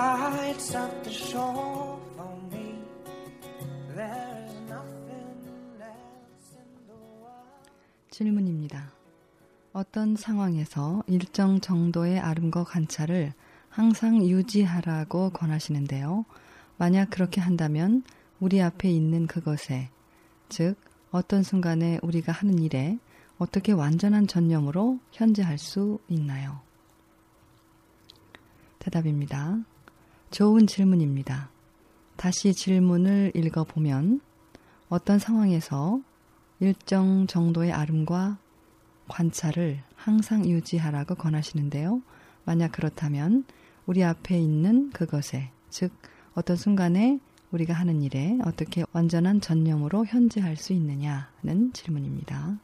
Lights up the shore for me. There's nothing else in the world. 질문입니다. 어떤 상황에서 일정 정도의 아름과 관찰을 항상 유지하라고 권하시는데요. 만약 그렇게 한다면 우리 앞에 있는 그것에, 즉, 어떤 순간에 우리가 하는 일에 어떻게 완전한 전념으로 현재할 수 있나요? 대답입니다. 좋은 질문입니다. 다시 질문을 읽어보면 어떤 상황에서 일정 정도의 아름과 관찰을 항상 유지하라고 권하시는데요. 만약 그렇다면 우리 앞에 있는 그것에, 즉, 어떤 순간에 우리가 하는 일에 어떻게 완전한 전념으로 현재할 수 있느냐는 질문입니다.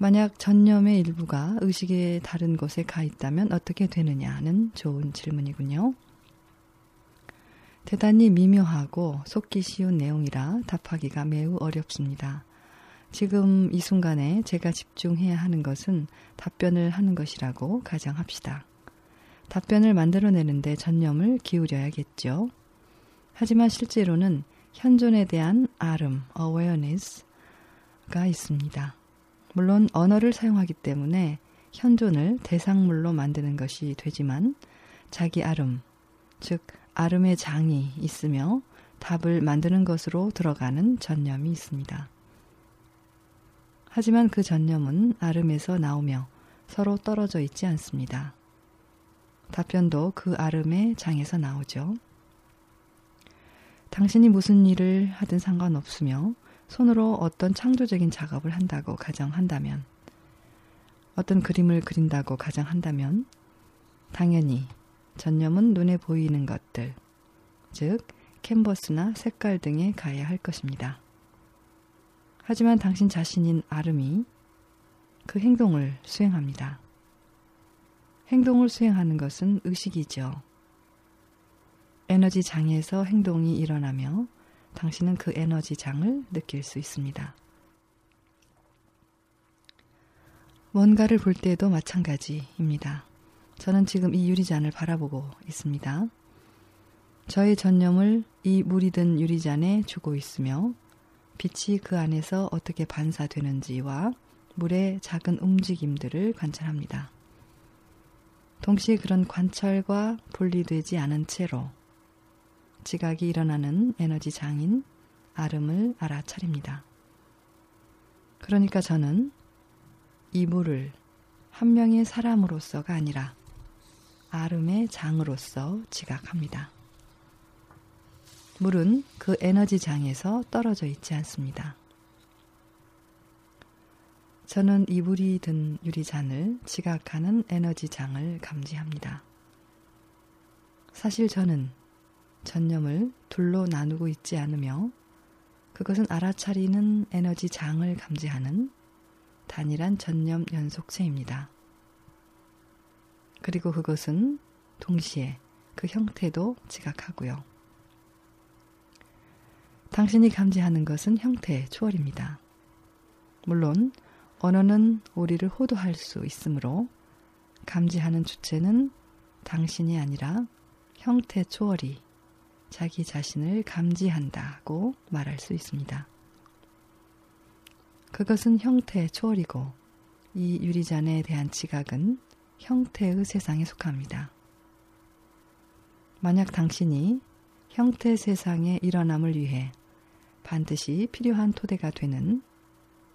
만약 전념의 일부가 의식의 다른 곳에 가 있다면 어떻게 되느냐는 좋은 질문이군요. 대단히 미묘하고 속기 쉬운 내용이라 답하기가 매우 어렵습니다. 지금 이 순간에 제가 집중해야 하는 것은 답변을 하는 것이라고 가정합시다. 답변을 만들어내는데 전념을 기울여야겠죠. 하지만 실제로는 현존에 대한 아름, awareness가 있습니다. 물론 언어를 사용하기 때문에 현존을 대상물로 만드는 것이 되지만 자기 아름, 즉 아름의 장이 있으며 답을 만드는 것으로 들어가는 전념이 있습니다. 하지만 그 전념은 아름에서 나오며 서로 떨어져 있지 않습니다. 답변도 그 아름의 장에서 나오죠. 당신이 무슨 일을 하든 상관없으며 손으로 어떤 창조적인 작업을 한다고 가정한다면, 어떤 그림을 그린다고 가정한다면, 당연히 전념은 눈에 보이는 것들, 즉, 캔버스나 색깔 등에 가야 할 것입니다. 하지만 당신 자신인 아름이 그 행동을 수행합니다. 행동을 수행하는 것은 의식이죠. 에너지 장에서 행동이 일어나며 당신은 그 에너지 장을 느낄 수 있습니다. 뭔가를 볼 때도 마찬가지입니다. 저는 지금 이 유리잔을 바라보고 있습니다. 저의 전념을 이 물이 든 유리잔에 주고 있으며 빛이 그 안에서 어떻게 반사되는지와 물의 작은 움직임들을 관찰합니다. 동시에 그런 관찰과 분리되지 않은 채로 지각이 일어나는 에너지 장인 아름을 알아차립니다. 그러니까 저는 이 물을 한 명의 사람으로서가 아니라 아름의 장으로서 지각합니다. 물은 그 에너지 장에서 떨어져 있지 않습니다. 저는 이 물이 든 유리잔을 지각하는 에너지 장을 감지합니다. 사실 저는 전념을 둘로 나누고 있지 않으며 그것은 알아차리는 에너지 장을 감지하는 단일한 전념 연속체입니다. 그리고 그것은 동시에 그 형태도 지각하고요. 당신이 감지하는 것은 형태의 초월입니다. 물론 언어는 우리를 호도할 수 있으므로 감지하는 주체는 당신이 아니라 형태 초월이 자기 자신을 감지한다고 말할 수 있습니다. 그것은 형태 초월이고 이 유리잔에 대한 지각은 형태의 세상에 속합니다. 만약 당신이 형태 세상의 일어남을 위해 반드시 필요한 토대가 되는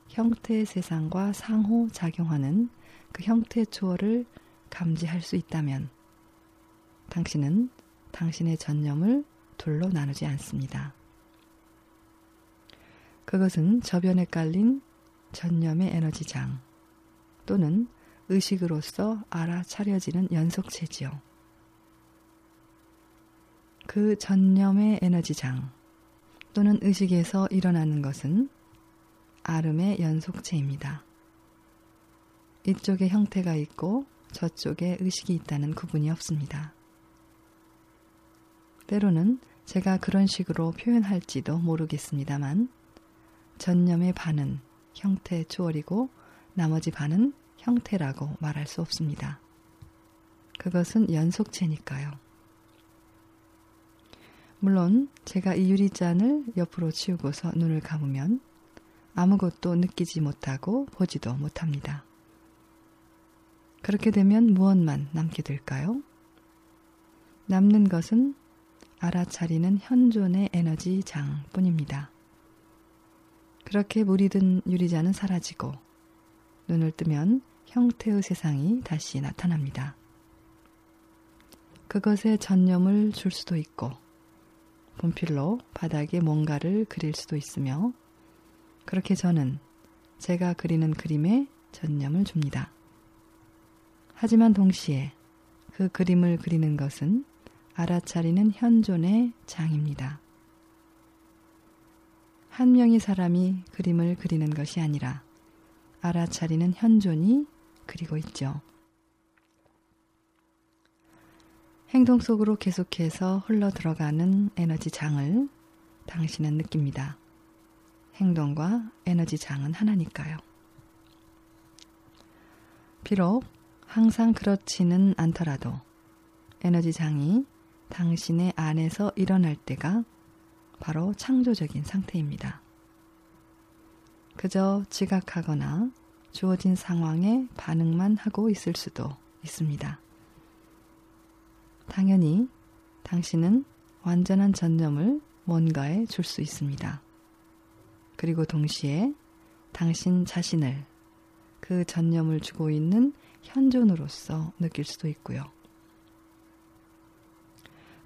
형태 세상과 상호 작용하는 그 형태 초월을 감지할 수 있다면 당신은 당신의 전념을 둘로 나누지 않습니다. 그것은 저변에 깔린 전념의 에너지장 또는 의식으로서 알아차려지는 연속체지요. 그 전념의 에너지장 또는 의식에서 일어나는 것은 아름의 연속체입니다. 이쪽에 형태가 있고 저쪽에 의식이 있다는 구분이 없습니다. 때로는 제가 그런 식으로 표현할지도 모르겠습니다만 전념의 반은 형태 초월이고 나머지 반은 형태라고 말할 수 없습니다. 그것은 연속체니까요. 물론 제가 이 유리 잔을 옆으로 치우고서 눈을 감으면 아무것도 느끼지 못하고 보지도 못합니다. 그렇게 되면 무엇만 남게 될까요? 남는 것은 알아차리는 현존의 에너지 장 뿐입니다. 그렇게 물이 든 유리잔은 사라지고 눈을 뜨면 형태의 세상이 다시 나타납니다. 그것에 전념을 줄 수도 있고 분필로 바닥에 뭔가를 그릴 수도 있으며 그렇게 저는 제가 그리는 그림에 전념을 줍니다. 하지만 동시에 그 그림을 그리는 것은 알아차리는 현존의 장입니다. 한 명의 사람이 그림을 그리는 것이 아니라 알아차리는 현존이 그리고 있죠. 행동 속으로 계속해서 흘러 들어가는 에너지 장을 당신은 느낍니다. 행동과 에너지 장은 하나니까요. 비록 항상 그렇지는 않더라도 에너지 장이 당신의 안에서 일어날 때가 바로 창조적인 상태입니다. 그저 지각하거나 주어진 상황에 반응만 하고 있을 수도 있습니다. 당연히 당신은 완전한 전념을 뭔가에 줄 수 있습니다. 그리고 동시에 당신 자신을 그 전념을 주고 있는 현존으로서 느낄 수도 있고요.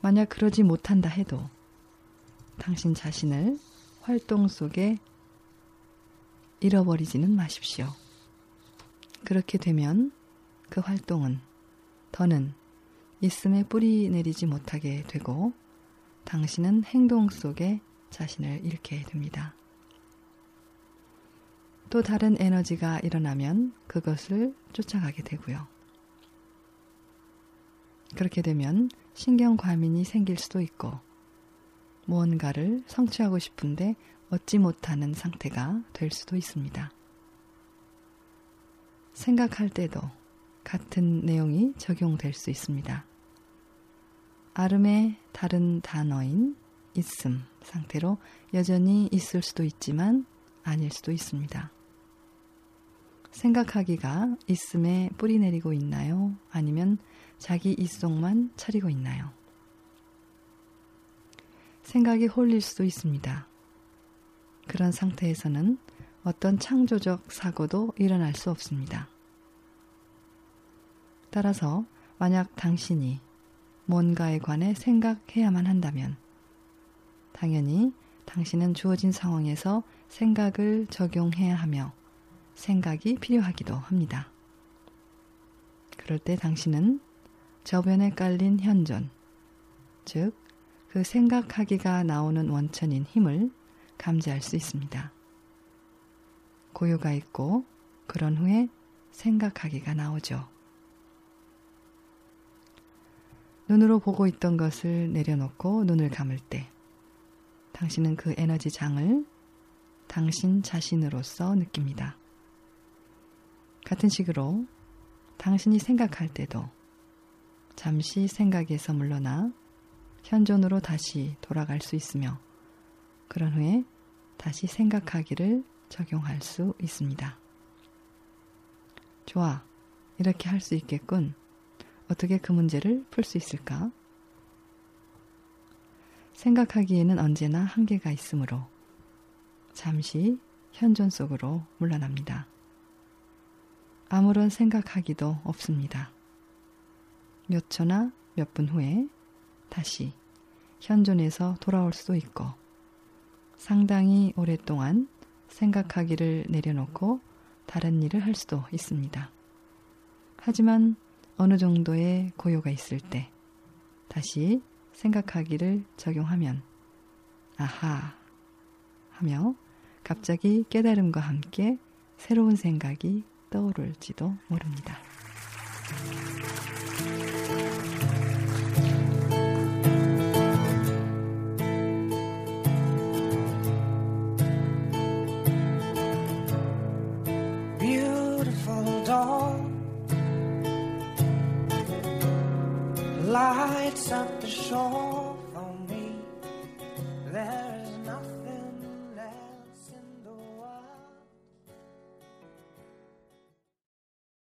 만약 그러지 못한다 해도 당신 자신을 활동 속에 잃어버리지는 마십시오. 그렇게 되면 그 활동은 더는 있음에 뿌리 내리지 못하게 되고 당신은 행동 속에 자신을 잃게 됩니다. 또 다른 에너지가 일어나면 그것을 쫓아가게 되고요. 그렇게 되면 신경 과민이 생길 수도 있고 무언가를 성취하고 싶은데 얻지 못하는 상태가 될 수도 있습니다. 생각할 때도 같은 내용이 적용될 수 있습니다. 아름의 다른 단어인 있음 상태로 여전히 있을 수도 있지만 아닐 수도 있습니다. 생각하기가 있음에 뿌리 내리고 있나요? 아니면 자기 입속만 차리고 있나요? 생각이 홀릴 수도 있습니다. 그런 상태에서는 어떤 창조적 사고도 일어날 수 없습니다. 따라서 만약 당신이 뭔가에 관해 생각해야만 한다면 당연히 당신은 주어진 상황에서 생각을 적용해야 하며 생각이 필요하기도 합니다. 그럴 때 당신은 저변에 깔린 현존, 즉, 그 생각하기가 나오는 원천인 힘을 감지할 수 있습니다. 고요가 있고, 그런 후에 생각하기가 나오죠. 눈으로 보고 있던 것을 내려놓고 눈을 감을 때, 당신은 그 에너지 장을 당신 자신으로서 느낍니다. 같은 식으로 당신이 생각할 때도 잠시 생각에서 물러나 현존으로 다시 돌아갈 수 있으며 그런 후에 다시 생각하기를 적용할 수 있습니다. 좋아. 이렇게 할 수 있겠군. 어떻게 그 문제를 풀 수 있을까? 생각하기에는 언제나 한계가 있으므로 잠시 현존 속으로 물러납니다. 아무런 생각하기도 없습니다. 몇 초나 몇 분 후에 다시 현존에서 돌아올 수도 있고 상당히 오랫동안 생각하기를 내려놓고 다른 일을 할 수도 있습니다. 하지만 어느 정도의 고요가 있을 때 다시 생각하기를 적용하면 아하 하며 갑자기 깨달음과 함께 새로운 생각이 떠오를지도 모릅니다.